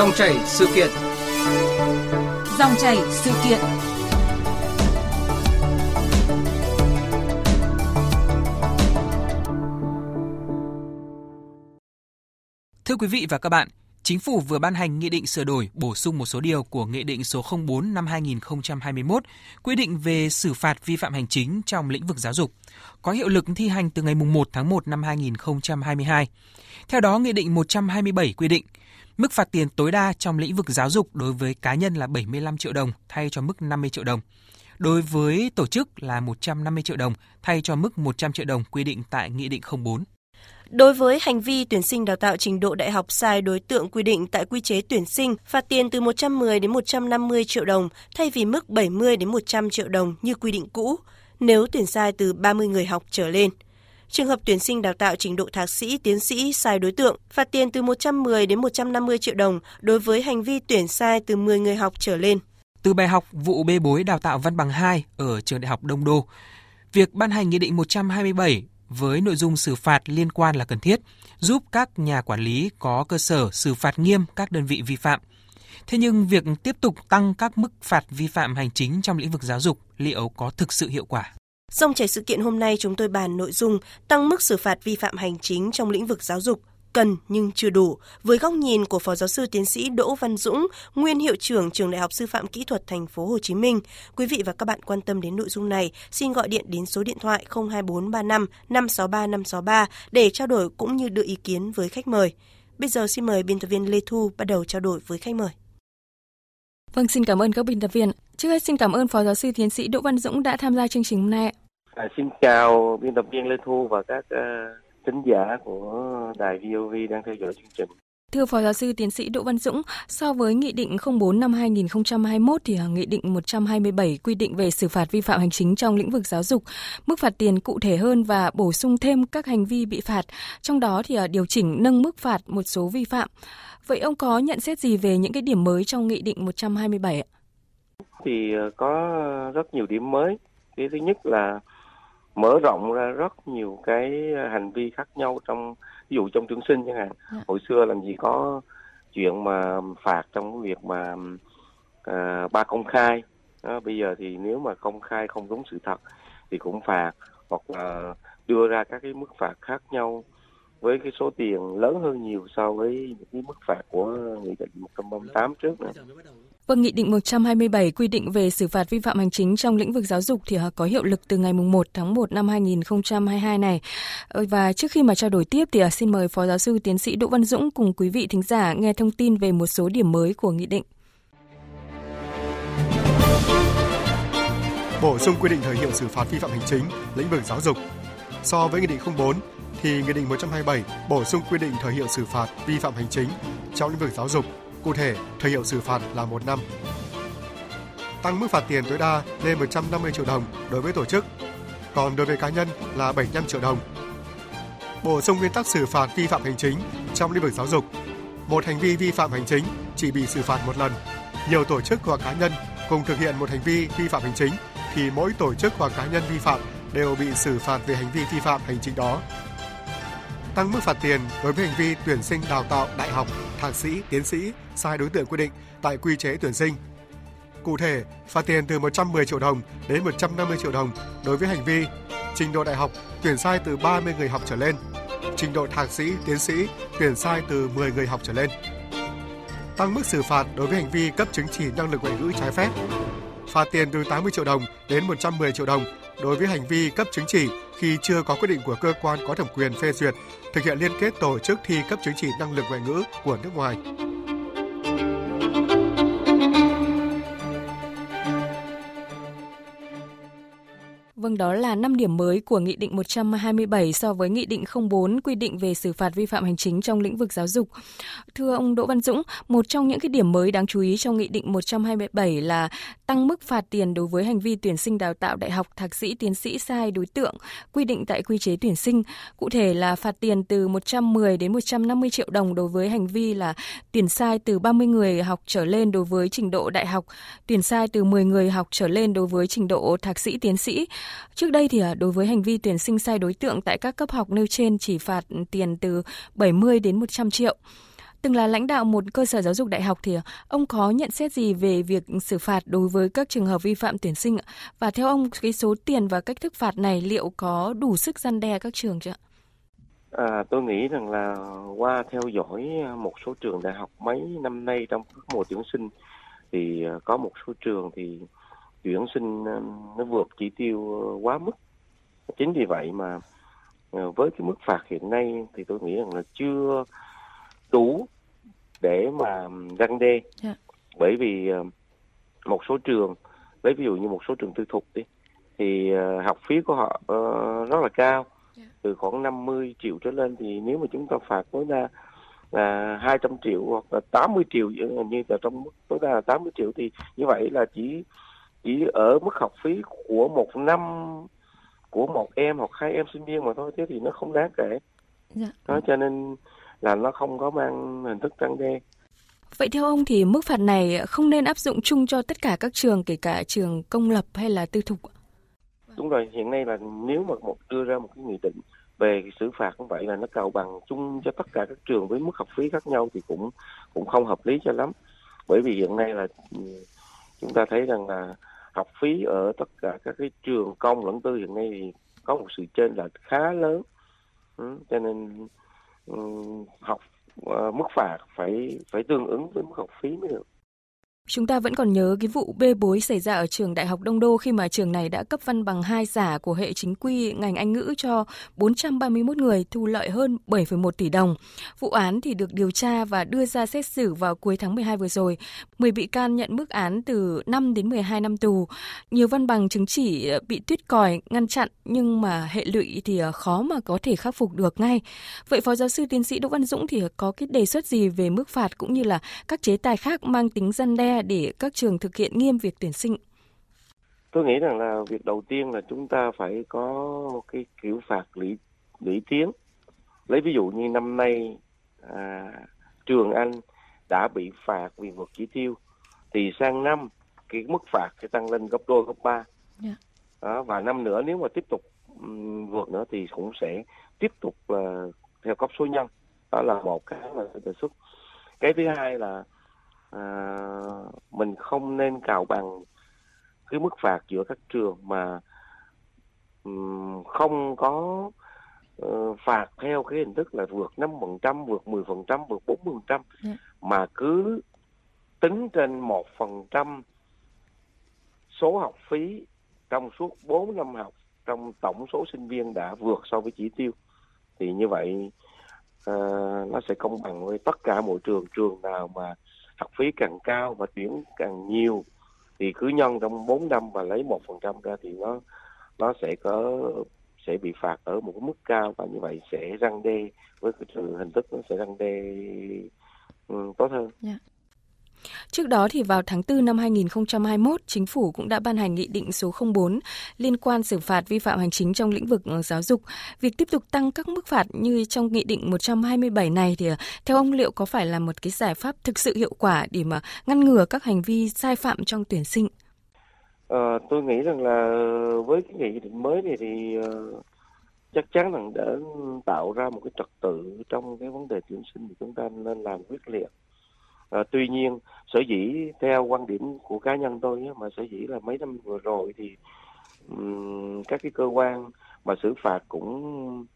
Dòng chảy sự kiện. Dòng chảy sự kiện. Thưa quý vị và các bạn, Chính phủ vừa ban hành nghị định sửa đổi bổ sung một số điều của Nghị định số 04 năm 2021 quy định về xử phạt vi phạm hành chính trong lĩnh vực giáo dục, có hiệu lực thi hành từ ngày 1 tháng 1 năm 2022. Theo đó, Nghị định 127 quy định mức phạt tiền tối đa trong lĩnh vực giáo dục đối với cá nhân là 75 triệu đồng thay cho mức 50 triệu đồng. Đối với tổ chức là 150 triệu đồng thay cho mức 100 triệu đồng quy định tại Nghị định 04. Đối với hành vi tuyển sinh đào tạo trình độ đại học sai đối tượng quy định tại quy chế tuyển sinh, phạt tiền từ 110 đến 150 triệu đồng thay vì mức 70 đến 100 triệu đồng như quy định cũ, nếu tuyển sai từ 30 người học trở lên. Trường hợp tuyển sinh đào tạo trình độ thạc sĩ, tiến sĩ sai đối tượng, phạt tiền từ 110 đến 150 triệu đồng đối với hành vi tuyển sai từ 10 người học trở lên. Từ bài học vụ bê bối đào tạo văn bằng 2 ở trường Đại học Đông Đô, việc ban hành Nghị định 127 với nội dung xử phạt liên quan là cần thiết, giúp các nhà quản lý có cơ sở xử phạt nghiêm các đơn vị vi phạm. Thế nhưng việc tiếp tục tăng các mức phạt vi phạm hành chính trong lĩnh vực giáo dục liệu có thực sự hiệu quả? Dòng chảy sự kiện hôm nay chúng tôi bàn nội dung tăng mức xử phạt vi phạm hành chính trong lĩnh vực giáo dục cần nhưng chưa đủ với góc nhìn của Phó giáo sư tiến sĩ Đỗ Văn Dũng, nguyên hiệu trưởng Trường Đại học Sư phạm Kỹ thuật Thành phố Hồ Chí Minh. Quý vị và các bạn quan tâm đến nội dung này, xin gọi điện đến số điện thoại 02435 563 563 để trao đổi cũng như đưa ý kiến với khách mời. Bây giờ xin mời biên tập viên Lê Thu bắt đầu trao đổi với khách mời. Vâng, xin cảm ơn các biên tập viên. Trước hết xin cảm ơn Phó giáo sư tiến sĩ Đỗ Văn Dũng đã tham gia chương trình hôm nay. À, xin chào biên tập viên Lê Thu và các uh, thính giả của đài VOV đang theo dõi chương trình. Thưa Phó Giáo sư Tiến sĩ Đỗ Văn Dũng, so với Nghị định 04 năm 2021 thì Nghị định 127 quy định về xử phạt vi phạm hành chính trong lĩnh vực giáo dục, mức phạt tiền cụ thể hơn và bổ sung thêm các hành vi bị phạt, trong đó thì à, điều chỉnh nâng mức phạt một số vi phạm. Vậy ông có nhận xét gì về những cái điểm mới trong Nghị định 127 ạ? Thì à, có rất nhiều điểm mới. Cái thứ nhất là mở rộng ra rất nhiều cái hành vi khác nhau trong ví dụ trong tuyển sinh chẳng hạn yeah. hồi xưa làm gì có chuyện mà phạt trong cái việc mà à, ba công khai đó, bây giờ thì nếu mà công khai không đúng sự thật thì cũng phạt hoặc là đưa ra các cái mức phạt khác nhau với cái số tiền lớn hơn nhiều so với cái mức phạt của nghị định 138 trước nữa. Vâng, Nghị định 127 quy định về xử phạt vi phạm hành chính trong lĩnh vực giáo dục thì có hiệu lực từ ngày 1 tháng 1 năm 2022 này. Ờ, và trước khi mà trao đổi tiếp thì à, xin mời Phó Giáo sư Tiến sĩ Đỗ Văn Dũng cùng quý vị thính giả nghe thông tin về một số điểm mới của Nghị định. Bổ sung quy định thời hiệu xử phạt vi phạm hành chính lĩnh vực giáo dục. So với Nghị định 04 thì Nghị định 127 bổ sung quy định thời hiệu xử phạt vi phạm hành chính trong lĩnh vực giáo dục Cụ thể, thời hiệu xử phạt là một năm. Tăng mức phạt tiền tối đa lên 150 triệu đồng đối với tổ chức, còn đối với cá nhân là 75 triệu đồng. Bổ sung nguyên tắc xử phạt vi phạm hành chính trong lĩnh vực giáo dục. Một hành vi vi phạm hành chính chỉ bị xử phạt một lần. Nhiều tổ chức hoặc cá nhân cùng thực hiện một hành vi vi phạm hành chính thì mỗi tổ chức hoặc cá nhân vi phạm đều bị xử phạt về hành vi vi phạm hành chính đó tăng mức phạt tiền đối với hành vi tuyển sinh đào tạo đại học, thạc sĩ, tiến sĩ sai đối tượng quy định tại quy chế tuyển sinh. Cụ thể, phạt tiền từ 110 triệu đồng đến 150 triệu đồng đối với hành vi trình độ đại học tuyển sai từ 30 người học trở lên, trình độ thạc sĩ, tiến sĩ tuyển sai từ 10 người học trở lên. Tăng mức xử phạt đối với hành vi cấp chứng chỉ năng lực ngoại ngữ trái phép. Phạt tiền từ 80 triệu đồng đến 110 triệu đồng đối với hành vi cấp chứng chỉ khi chưa có quyết định của cơ quan có thẩm quyền phê duyệt, thực hiện liên kết tổ chức thi cấp chứng chỉ năng lực ngoại ngữ của nước ngoài. Vâng, đó là 5 điểm mới của Nghị định 127 so với Nghị định 04 quy định về xử phạt vi phạm hành chính trong lĩnh vực giáo dục. Thưa ông Đỗ Văn Dũng, một trong những cái điểm mới đáng chú ý trong Nghị định 127 là tăng mức phạt tiền đối với hành vi tuyển sinh đào tạo đại học, thạc sĩ, tiến sĩ sai đối tượng quy định tại quy chế tuyển sinh. Cụ thể là phạt tiền từ 110 đến 150 triệu đồng đối với hành vi là tuyển sai từ 30 người học trở lên đối với trình độ đại học, tuyển sai từ 10 người học trở lên đối với trình độ thạc sĩ, tiến sĩ Trước đây thì à, đối với hành vi tuyển sinh sai đối tượng tại các cấp học nêu trên chỉ phạt tiền từ 70 đến 100 triệu. Từng là lãnh đạo một cơ sở giáo dục đại học thì à, ông có nhận xét gì về việc xử phạt đối với các trường hợp vi phạm tuyển sinh Và theo ông cái số tiền và cách thức phạt này liệu có đủ sức gian đe các trường chưa À, tôi nghĩ rằng là qua theo dõi à, một số trường đại học mấy năm nay trong các mùa tuyển sinh thì có một số trường thì tuyển sinh à, nó vượt chỉ tiêu quá mức. Chính vì vậy mà à, với cái mức phạt hiện nay thì tôi nghĩ rằng là chưa đủ để mà răng đe. Yeah. Dạ. Bởi vì một số trường, lấy ví dụ như một số trường tư thục đi, thì học phí của họ uh, rất là cao từ khoảng 50 triệu trở lên thì nếu mà chúng ta phạt tối đa là 200 triệu hoặc là 80 triệu như là trong mức tối đa là 80 triệu thì như vậy là chỉ chỉ ở mức học phí của một năm của một em hoặc hai em sinh viên mà thôi thế thì nó không đáng kể dạ. đó cho nên là nó không có mang hình thức răng đe Vậy theo ông thì mức phạt này không nên áp dụng chung cho tất cả các trường kể cả trường công lập hay là tư thục? đúng rồi hiện nay là nếu mà một đưa ra một cái nghị định về xử phạt cũng vậy là nó cầu bằng chung cho tất cả các trường với mức học phí khác nhau thì cũng cũng không hợp lý cho lắm bởi vì hiện nay là ừ, chúng ta thấy rằng là học phí ở tất cả các cái trường công lẫn tư hiện nay thì có một sự trên lệch khá lớn. Ừ, cho nên um, học uh, mức phạt phải phải tương ứng với mức học phí mới được. Chúng ta vẫn còn nhớ cái vụ bê bối xảy ra ở trường Đại học Đông Đô khi mà trường này đã cấp văn bằng hai giả của hệ chính quy ngành Anh ngữ cho 431 người thu lợi hơn 7,1 tỷ đồng. Vụ án thì được điều tra và đưa ra xét xử vào cuối tháng 12 vừa rồi. 10 bị can nhận mức án từ 5 đến 12 năm tù. Nhiều văn bằng chứng chỉ ờ, bị tuyết còi, ngăn chặn nhưng mà hệ lụy thì ờ, khó mà có thể khắc phục được ngay. Vậy Phó Giáo sư Tiến sĩ Đỗ Văn Dũng thì có cái đề xuất gì về mức phạt cũng như là các chế tài khác mang tính răn đe để các trường thực hiện nghiêm việc tuyển sinh? Tôi nghĩ rằng là việc đầu tiên là chúng ta phải có cái kiểu phạt lý lý tiến. Lấy ví dụ như năm nay à, trường Anh đã bị phạt vì vượt chỉ tiêu thì sang năm cái mức phạt sẽ tăng lên gấp đôi gấp ba. Yeah. Dạ. Đó, và năm nữa nếu mà tiếp tục um, vượt nữa thì cũng sẽ tiếp tục uh, theo cấp số nhân. Đó là một cái mà tôi đề xuất. Cái thứ hai là à, mình không nên cào bằng cái mức phạt giữa các trường mà um, không có uh, phạt theo cái hình thức là vượt 5%, vượt 10%, vượt 4% yeah. Dạ. mà cứ tính trên 1% số học phí trong suốt 4 năm học trong tổng số sinh viên đã vượt so với chỉ tiêu thì như vậy uh, nó sẽ công bằng với tất cả mọi trường trường nào mà học phí càng cao và tuyển càng nhiều thì cứ nhân trong 4 năm và lấy một phần trăm ra thì nó nó sẽ có sẽ bị phạt ở một cái mức cao và như vậy sẽ răng đe với cái hình thức nó sẽ răng đe um, tốt hơn. Yeah. Trước đó thì vào tháng 4 năm 2021, chính phủ cũng đã ban hành nghị định số 04 liên quan xử phạt vi phạm hành chính trong lĩnh vực ờ, giáo dục. Việc tiếp tục tăng các mức phạt như trong nghị định 127 này thì ờ, theo ông liệu có phải là một cái giải pháp thực sự hiệu quả để mà ngăn ngừa các hành vi sai phạm trong tuyển sinh? À, tôi nghĩ rằng là với cái nghị định mới này thì uh, chắc chắn rằng đã tạo ra một cái trật tự trong cái vấn đề tuyển sinh thì chúng ta nên làm quyết liệt À, tuy nhiên sở dĩ theo quan điểm của cá nhân tôi mà sở dĩ là mấy năm vừa rồi thì um, các cái cơ quan mà xử phạt cũng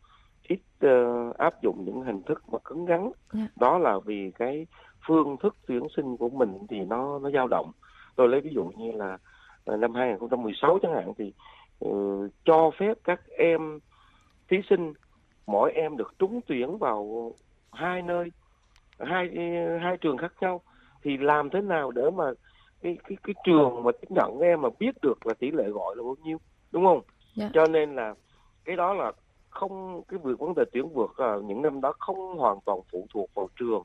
ít uh, áp dụng những hình thức mà cứng rắn yeah. Dạ. đó là vì cái phương thức tuyển sinh của mình thì nó nó dao động tôi lấy ví dụ như là uh, năm 2016 chẳng hạn thì uh, cho phép các em thí sinh mỗi em được trúng tuyển vào hai nơi hai hai trường khác nhau thì làm thế nào để mà cái cái cái trường mà tiếp nhận em mà biết được là tỷ lệ gọi là bao nhiêu đúng không yeah. Dạ. cho nên là cái đó là không cái việc vấn đề tuyển vượt là những năm đó không hoàn toàn phụ thuộc vào trường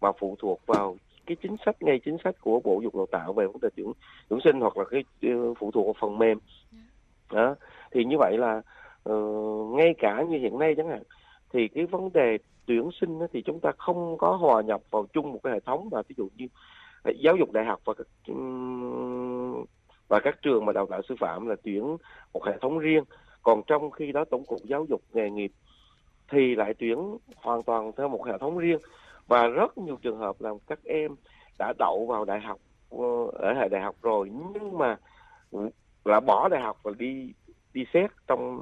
mà phụ thuộc vào cái chính sách ngay chính sách của bộ dục đào tạo về vấn đề tuyển tuyển sinh hoặc là cái ờ, phụ thuộc vào phần mềm. Dạ. đó thì như vậy là uh, ngay cả như hiện nay chẳng hạn thì cái vấn đề tuyển sinh thì chúng ta không có hòa nhập vào chung một cái hệ thống và ví dụ như à, giáo dục đại học và các và các trường mà đào tạo sư phạm là tuyển một hệ thống riêng. Còn trong khi đó tổng cục giáo dục nghề nghiệp thì lại tuyển hoàn toàn theo một hệ thống riêng. Và rất nhiều trường hợp là các em đã đậu vào đại học ờ, ở hệ đại học rồi, nhưng mà là bỏ đại học và đi đi xét trong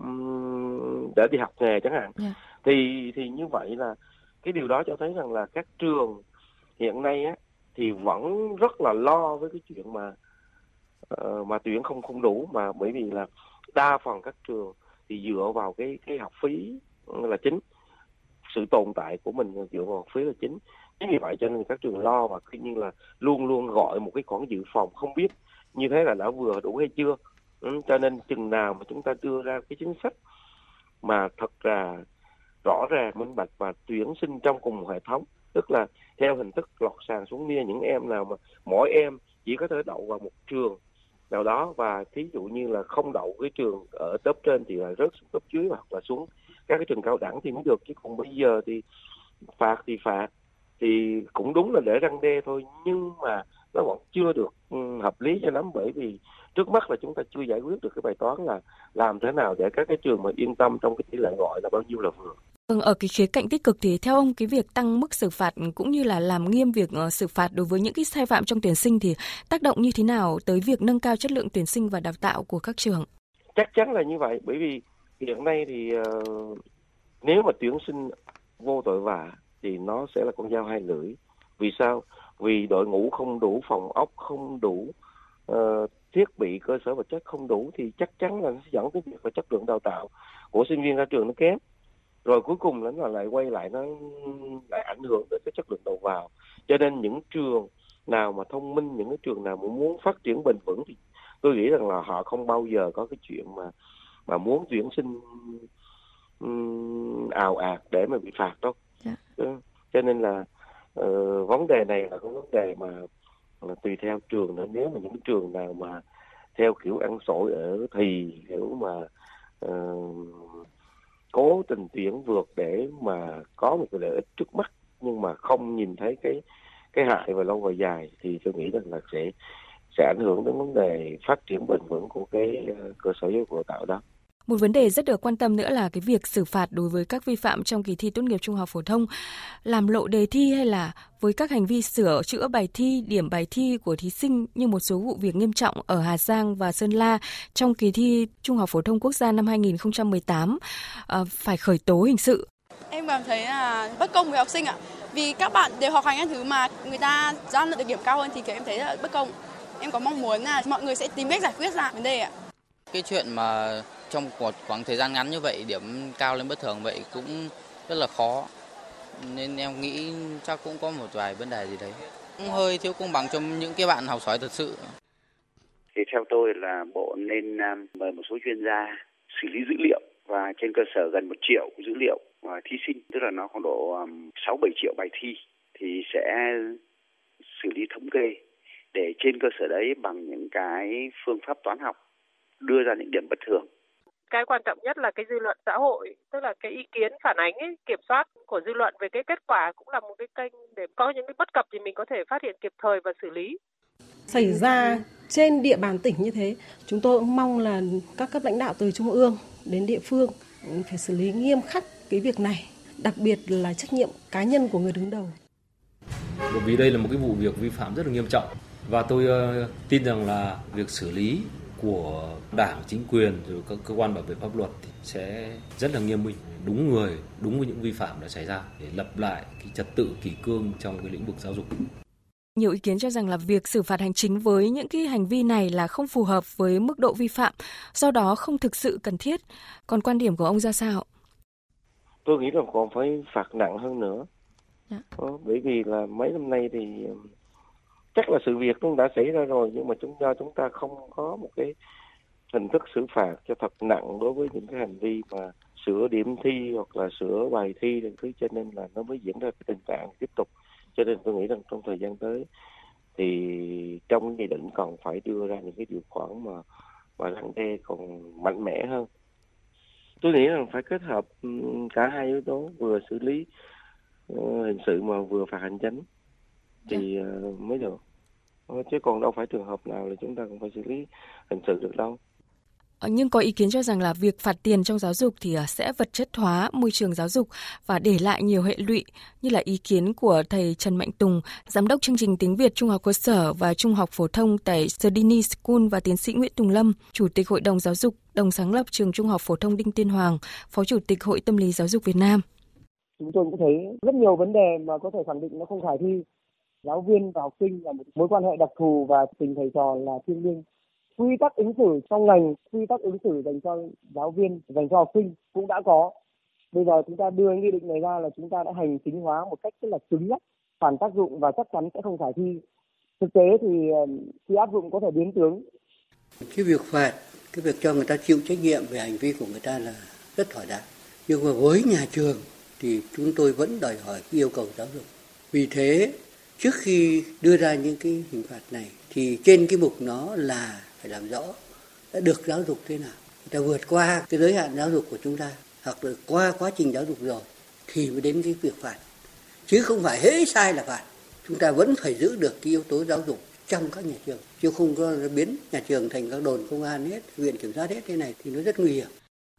để đi học nghề chẳng hạn. Yeah. Thì thì như vậy là cái điều đó cho thấy rằng là các trường hiện nay á thì vẫn rất là lo với cái chuyện mà uh, mà tuyển không không đủ mà bởi vì là đa phần các trường thì dựa vào cái cái học phí là chính sự tồn tại của mình dựa vào học phí là chính. Chính vì vậy cho nên các trường lo và tuy như là luôn luôn gọi một cái khoản dự phòng không biết như thế là đã vừa đủ hay chưa. Ừ, cho nên chừng nào mà chúng ta đưa ra cái chính sách mà thật là rõ ràng, minh bạch và tuyển sinh trong cùng một hệ thống. Tức là theo hình thức lọt sàn xuống nia, những em nào mà, mỗi em chỉ có thể đậu vào một trường nào đó và thí dụ như là không đậu cái trường ở top trên thì là rớt xuống top dưới hoặc là xuống các cái trường cao đẳng thì mới được. Chứ còn bây giờ thì phạt thì phạt, thì cũng đúng là để răng đe thôi. Nhưng mà nó vẫn chưa được ừ, hợp lý cho lắm bởi vì trước mắt là chúng ta chưa giải quyết được cái bài toán là làm thế nào để các cái trường mà yên tâm trong cái tỷ lệ gọi là bao nhiêu là vừa Vâng, ở cái khía cạnh tích cực thì theo ông cái việc tăng mức xử phạt cũng như là làm nghiêm việc uh, xử phạt đối với những cái sai phạm trong tuyển sinh thì tác động như thế nào tới việc nâng cao chất lượng tuyển sinh và đào tạo của các trường? Chắc chắn là như vậy, bởi vì hiện nay thì uh, nếu mà tuyển sinh vô tội vạ thì nó sẽ là con dao hai lưỡi. Vì sao? Vì đội ngũ không đủ phòng ốc, không đủ uh, thiết bị cơ sở vật chất không đủ thì chắc chắn là nó sẽ dẫn tới việc là chất lượng đào tạo của sinh viên ra trường nó kém rồi cuối cùng nó là lại quay lại nó lại ảnh hưởng đến cái chất lượng đầu vào cho nên những trường nào mà thông minh những cái trường nào mà muốn phát triển bền vững thì tôi nghĩ rằng là họ không bao giờ có cái chuyện mà mà muốn tuyển sinh um, ào ạt để mà bị phạt đâu yeah. Dạ. cho nên là uh, vấn đề này là cái vấn đề mà là tùy theo trường nữa nếu mà những trường nào mà theo kiểu ăn sổi ở thì kiểu mà uh, cố tình tuyển vượt để mà có một cái lợi ích trước mắt nhưng mà không nhìn thấy cái cái hại về lâu về dài thì tôi nghĩ rằng là sẽ sẽ ảnh hưởng đến vấn đề phát triển bền vững của cái ờ, cơ sở giáo dục đào tạo đó. Một vấn đề rất được quan tâm nữa là cái việc xử phạt đối với các vi phạm trong kỳ thi tốt nghiệp trung học phổ thông, làm lộ đề thi hay là với các hành vi sửa chữa bài thi, điểm bài thi của thí sinh như một số vụ việc nghiêm trọng ở Hà Giang và Sơn La trong kỳ thi Trung học phổ thông quốc gia năm 2018 ờ, phải khởi tố hình sự. Em cảm thấy là bất công với học sinh ạ. Vì các bạn đều học hành những thứ mà người ta ra được điểm cao hơn thì kiểu em thấy là bất công. Em có mong muốn là mọi người sẽ tìm cách giải quyết ra vấn đề ạ. Cái chuyện mà trong một khoảng thời gian ngắn như vậy điểm cao lên bất thường vậy cũng rất là khó. Nên em nghĩ chắc cũng có một vài vấn đề gì đấy. Cũng hơi thiếu công bằng cho những cái bạn học giỏi thật sự. Thì theo tôi là bộ nên um, mời một số chuyên gia xử lý dữ liệu và trên cơ sở gần một triệu dữ liệu và thí sinh. Tức là nó khoảng độ um, sáu bảy triệu bài thi thì sẽ xử lý thống kê để trên cơ sở đấy bằng những cái phương pháp toán học đưa ra những điểm bất thường. Cái quan trọng nhất là cái dư luận xã hội tức là cái ý kiến phản ánh ấy, kiểm soát của dư luận về cái kết quả cũng là một cái kênh để có những cái bất cập thì mình có thể phát hiện kịp thời và xử lý. Xảy ra trên địa bàn tỉnh như thế chúng tôi cũng mong là các cấp lãnh đạo từ trung ương đến địa phương phải xử lý nghiêm khắc cái việc này đặc biệt là trách nhiệm cá nhân của người đứng đầu. Bởi vì đây là một cái vụ việc vi phạm rất là nghiêm trọng và tôi uh, tin rằng là việc xử lý của đảng chính quyền rồi các cơ quan bảo vệ pháp luật thì sẽ rất là nghiêm minh đúng người đúng với những vi phạm đã xảy ra để lập lại cái trật tự kỷ cương trong cái lĩnh vực giáo dục nhiều ý kiến cho rằng là việc xử phạt hành chính với những cái hành vi này là không phù hợp với mức độ vi phạm, do đó không thực sự cần thiết. Còn quan điểm của ông ra sao? Tôi nghĩ là còn phải phạt nặng hơn nữa. Dạ. Bởi vì là mấy năm nay thì chắc là sự việc cũng đã xảy ra rồi nhưng mà chúng do chúng ta không có một cái hình thức xử phạt cho thật nặng đối với những cái hành vi mà sửa điểm thi hoặc là sửa bài thi những thứ cho nên là nó mới diễn ra cái tình trạng tiếp tục. Cho nên tôi nghĩ rằng trong thời gian tới thì trong nghị định còn phải đưa ra những cái điều khoản mà mà răng đe còn mạnh mẽ hơn. Tôi nghĩ rằng phải kết hợp cả hai yếu tố vừa xử lý uh, hình sự mà vừa phạt hành chính thì uh, mới được chứ còn đâu phải trường hợp nào là chúng ta cũng phải xử lý hình sự được đâu Ờ, nhưng có ý kiến cho rằng là việc phạt tiền trong giáo dục thì sẽ vật chất hóa môi trường giáo dục và để lại nhiều hệ lụy như là ý kiến của thầy Trần Mạnh Tùng, giám đốc chương trình tiếng Việt Trung học cơ sở và Trung học phổ thông tại Sardini School và tiến sĩ Nguyễn Tùng Lâm, chủ tịch Hội đồng giáo dục, đồng sáng lập trường Trung học phổ thông Đinh Tiên Hoàng, phó chủ tịch Hội Tâm lý Giáo dục Việt Nam. Chúng tôi cũng thấy rất nhiều vấn đề mà có thể khẳng định nó không khả thi. Giáo viên và học sinh là một mối quan hệ đặc thù và tình thầy trò là thiêng liêng. Quy tắc ứng xử trong ngành, quy tắc ứng xử dành cho giáo viên, dành cho học sinh cũng đã có. Bây giờ chúng ta đưa nghị định này ra là chúng ta đã hành chính hóa một cách rất là cứng nhắc, phản tác dụng và chắc chắn sẽ không khả thi. Thực tế thì khi áp dụng có thể biến tướng. Cái việc phạt, cái việc cho người ta chịu trách nhiệm về hành vi của người ta là rất thỏa đáng nhưng mà với nhà trường thì chúng tôi vẫn đòi hỏi cái yêu cầu giáo dục. Vì thế trước khi đưa ra những cái hình phạt này, thì trên cái mục nó là phải làm rõ đã được giáo dục thế nào. Người ta vượt qua cái giới hạn giáo dục của chúng ta hoặc là qua quá trình giáo dục rồi thì mới đến cái việc phạt. Chứ không phải hễ sai là phạt. Chúng ta vẫn phải giữ được cái yếu tố giáo dục trong các nhà trường, chứ không có biến nhà trường thành các đồn công an hết, viện kiểm soát hết thế này thì nó rất nguy hiểm.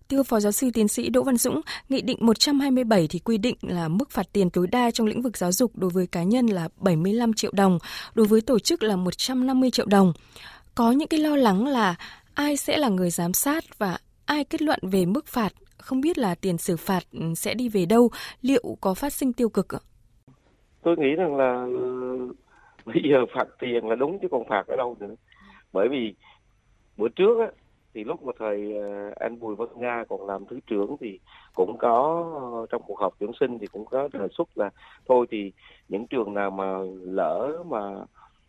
Thưa Phó Giáo sư Tiến sĩ Đỗ Văn Dũng, Nghị định 127 thì quy định là mức phạt tiền tối đa trong lĩnh vực giáo dục đối với cá nhân là 75 triệu đồng, đối với tổ chức là 150 triệu đồng có những cái lo lắng là ai sẽ là người giám sát và ai kết luận về mức phạt, không biết là tiền xử phạt ừ, sẽ đi về đâu, liệu có phát sinh tiêu cực ạ? Tôi nghĩ rằng là ừ, bây giờ phạt tiền là đúng chứ còn phạt ở đâu nữa. Bởi vì bữa trước á, thì lúc mà thời ờ, anh Bùi Văn Nga còn làm thứ trưởng thì cũng có ờ, trong cuộc họp tuyển sinh thì cũng có đề xuất là thôi thì những trường nào mà lỡ mà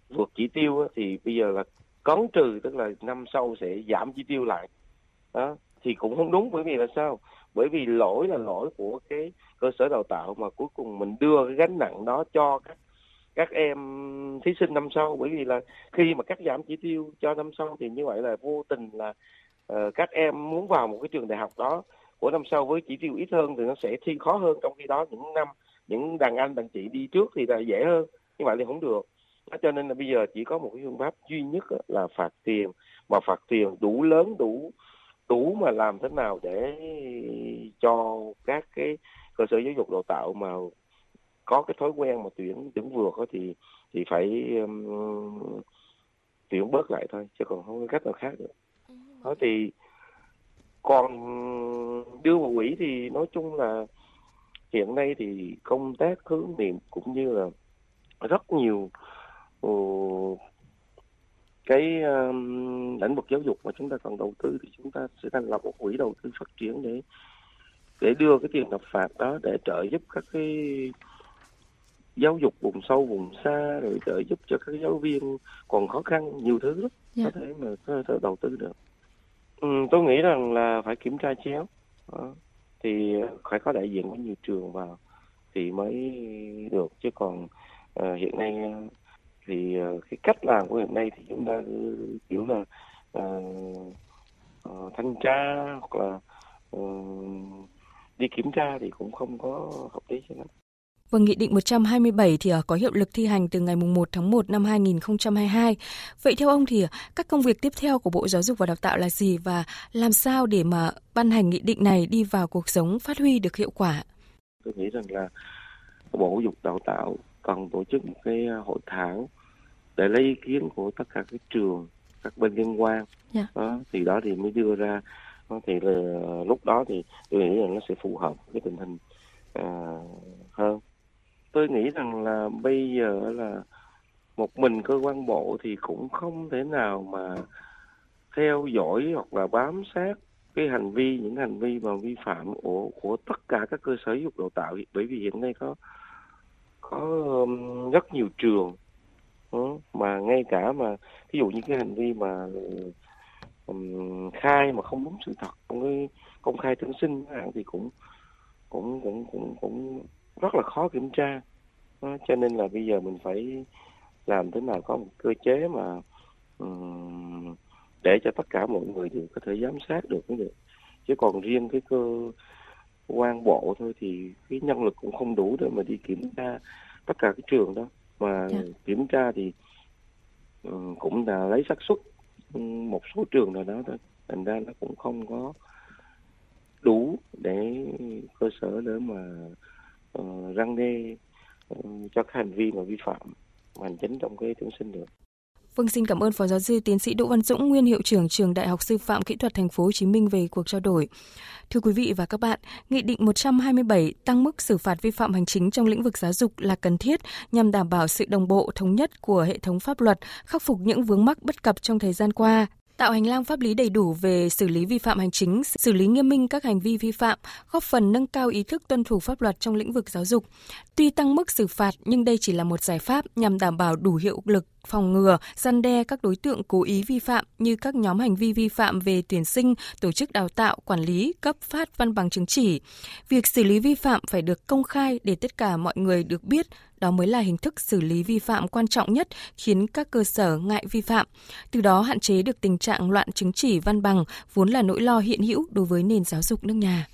vượt chỉ tiêu thì bây giờ là cấn trừ, tức là năm sau sẽ giảm chi tiêu lại. Đó, thì cũng không đúng, bởi vì là sao? Bởi vì lỗi là lỗi của cái cơ sở đào tạo mà cuối cùng mình đưa cái gánh nặng đó cho các các em thí sinh năm sau bởi vì là khi mà cắt giảm chỉ tiêu cho năm sau thì như vậy là vô tình là uh, các em muốn vào một cái trường đại học đó của năm sau với chỉ tiêu ít hơn thì nó sẽ thi khó hơn trong khi đó những năm những đàn anh đàn chị đi trước thì là dễ hơn như vậy thì không được. Cho nên là bây giờ chỉ có một cái phương pháp duy nhất là phạt tiền mà phạt tiền đủ lớn đủ đủ mà làm thế nào để cho các cái cơ sở giáo dục đào tạo mà có cái thói quen mà tuyển tuyển vượt thì thì phải um, tuyển bớt lại thôi chứ còn không có cách nào khác được. Đó thì còn đưa vào quỹ thì nói chung là hiện nay thì công tác hướng niệm cũng như là rất nhiều cái um, lĩnh vực giáo dục mà chúng ta cần đầu tư thì chúng ta sẽ thành lập một quỹ đầu tư phát triển để để đưa cái tiền nộp phạt đó để trợ giúp các cái giáo dục vùng sâu vùng xa rồi trợ giúp cho các giáo viên còn khó khăn nhiều thứ lắm yeah. có dạ. thể mà có thể đầu tư được ừ, tôi nghĩ rằng là phải kiểm tra chéo đó. thì phải có đại diện của nhiều trường vào thì mới được chứ còn uh, hiện nay thì ờ, cái cách làm của hiện nay thì chúng ta kiểu là uh, uh, thanh tra hoặc là uh, đi kiểm tra thì cũng không có hợp lý cho lắm. Vâng, Nghị định 127 thì có hiệu lực thi hành từ ngày 1 tháng 1 năm 2022. Vậy theo ông thì các công việc tiếp theo của Bộ Giáo dục và Đào tạo là gì và làm sao để mà ban hành nghị định này đi vào cuộc sống phát huy được hiệu quả? Tôi nghĩ rằng là Bộ Giáo dục Đào tạo cần tổ chức một cái hội thảo để lấy ý kiến của tất cả các trường các bên liên quan yeah. Dạ. đó, thì đó thì mới đưa ra thì là lúc đó thì tôi nghĩ rằng nó sẽ phù hợp với tình hình à, hơn tôi nghĩ rằng là bây giờ là một mình cơ quan bộ thì cũng không thể nào mà theo dõi hoặc là bám sát cái hành vi những hành vi mà vi phạm của của tất cả các cơ sở giáo dục đào tạo. Bởi vì hiện nay có có um, rất nhiều trường ừ, mà ngay cả mà ví dụ như cái hành vi mà um, khai mà không đúng sự thật trong cái công khai tuyển sinh thì cũng cũng cũng cũng cũng rất là khó kiểm tra. Đó, cho nên là bây giờ mình phải làm thế nào có một cơ chế mà um, để cho tất cả mọi người đều có thể giám sát được cũng được. Chứ còn riêng cái cơ quan bộ thôi thì cái nhân lực cũng không đủ để mà đi kiểm tra tất cả cái trường đó. Mà dạ. kiểm tra thì um, cũng là lấy xác suất một số trường nào đó thôi. Thành ra nó cũng không có đủ để cơ sở để mà uh, răng đe uh, cho các hành vi mà vi phạm hành chính trong cái tuyển sinh được. Vâng, xin cảm ơn Phó Giáo sư Tiến sĩ Đỗ Văn Dũng, nguyên hiệu trưởng trường Đại học Sư phạm Kỹ thuật Thành phố Hồ Chí Minh về cuộc trao đổi. Thưa quý vị và các bạn, Nghị định 127 tăng mức xử phạt vi phạm hành chính trong lĩnh vực giáo dục là cần thiết nhằm đảm bảo sự đồng bộ thống nhất của hệ thống pháp luật, khắc phục những vướng mắc bất cập trong thời gian qua, tạo hành lang pháp lý đầy đủ về xử lý vi phạm hành chính, xử lý nghiêm minh các hành vi vi phạm, góp phần nâng cao ý thức tuân thủ pháp luật trong lĩnh vực giáo dục. Tuy tăng mức xử phạt nhưng đây chỉ là một giải pháp nhằm đảm bảo đủ hiệu lực phòng ngừa, gian đe các đối tượng cố ý vi phạm như các nhóm hành vi vi phạm về tuyển sinh, tổ chức đào tạo, quản lý, cấp phát văn bằng chứng chỉ. Việc xử lý vi phạm phải được công khai để tất cả mọi người được biết, đó mới là hình thức xử lý vi phạm quan trọng nhất khiến các cơ sở ngại vi phạm. Từ đó hạn chế được tình trạng loạn chứng chỉ văn bằng vốn là nỗi lo hiện hữu đối với nền giáo dục nước nhà.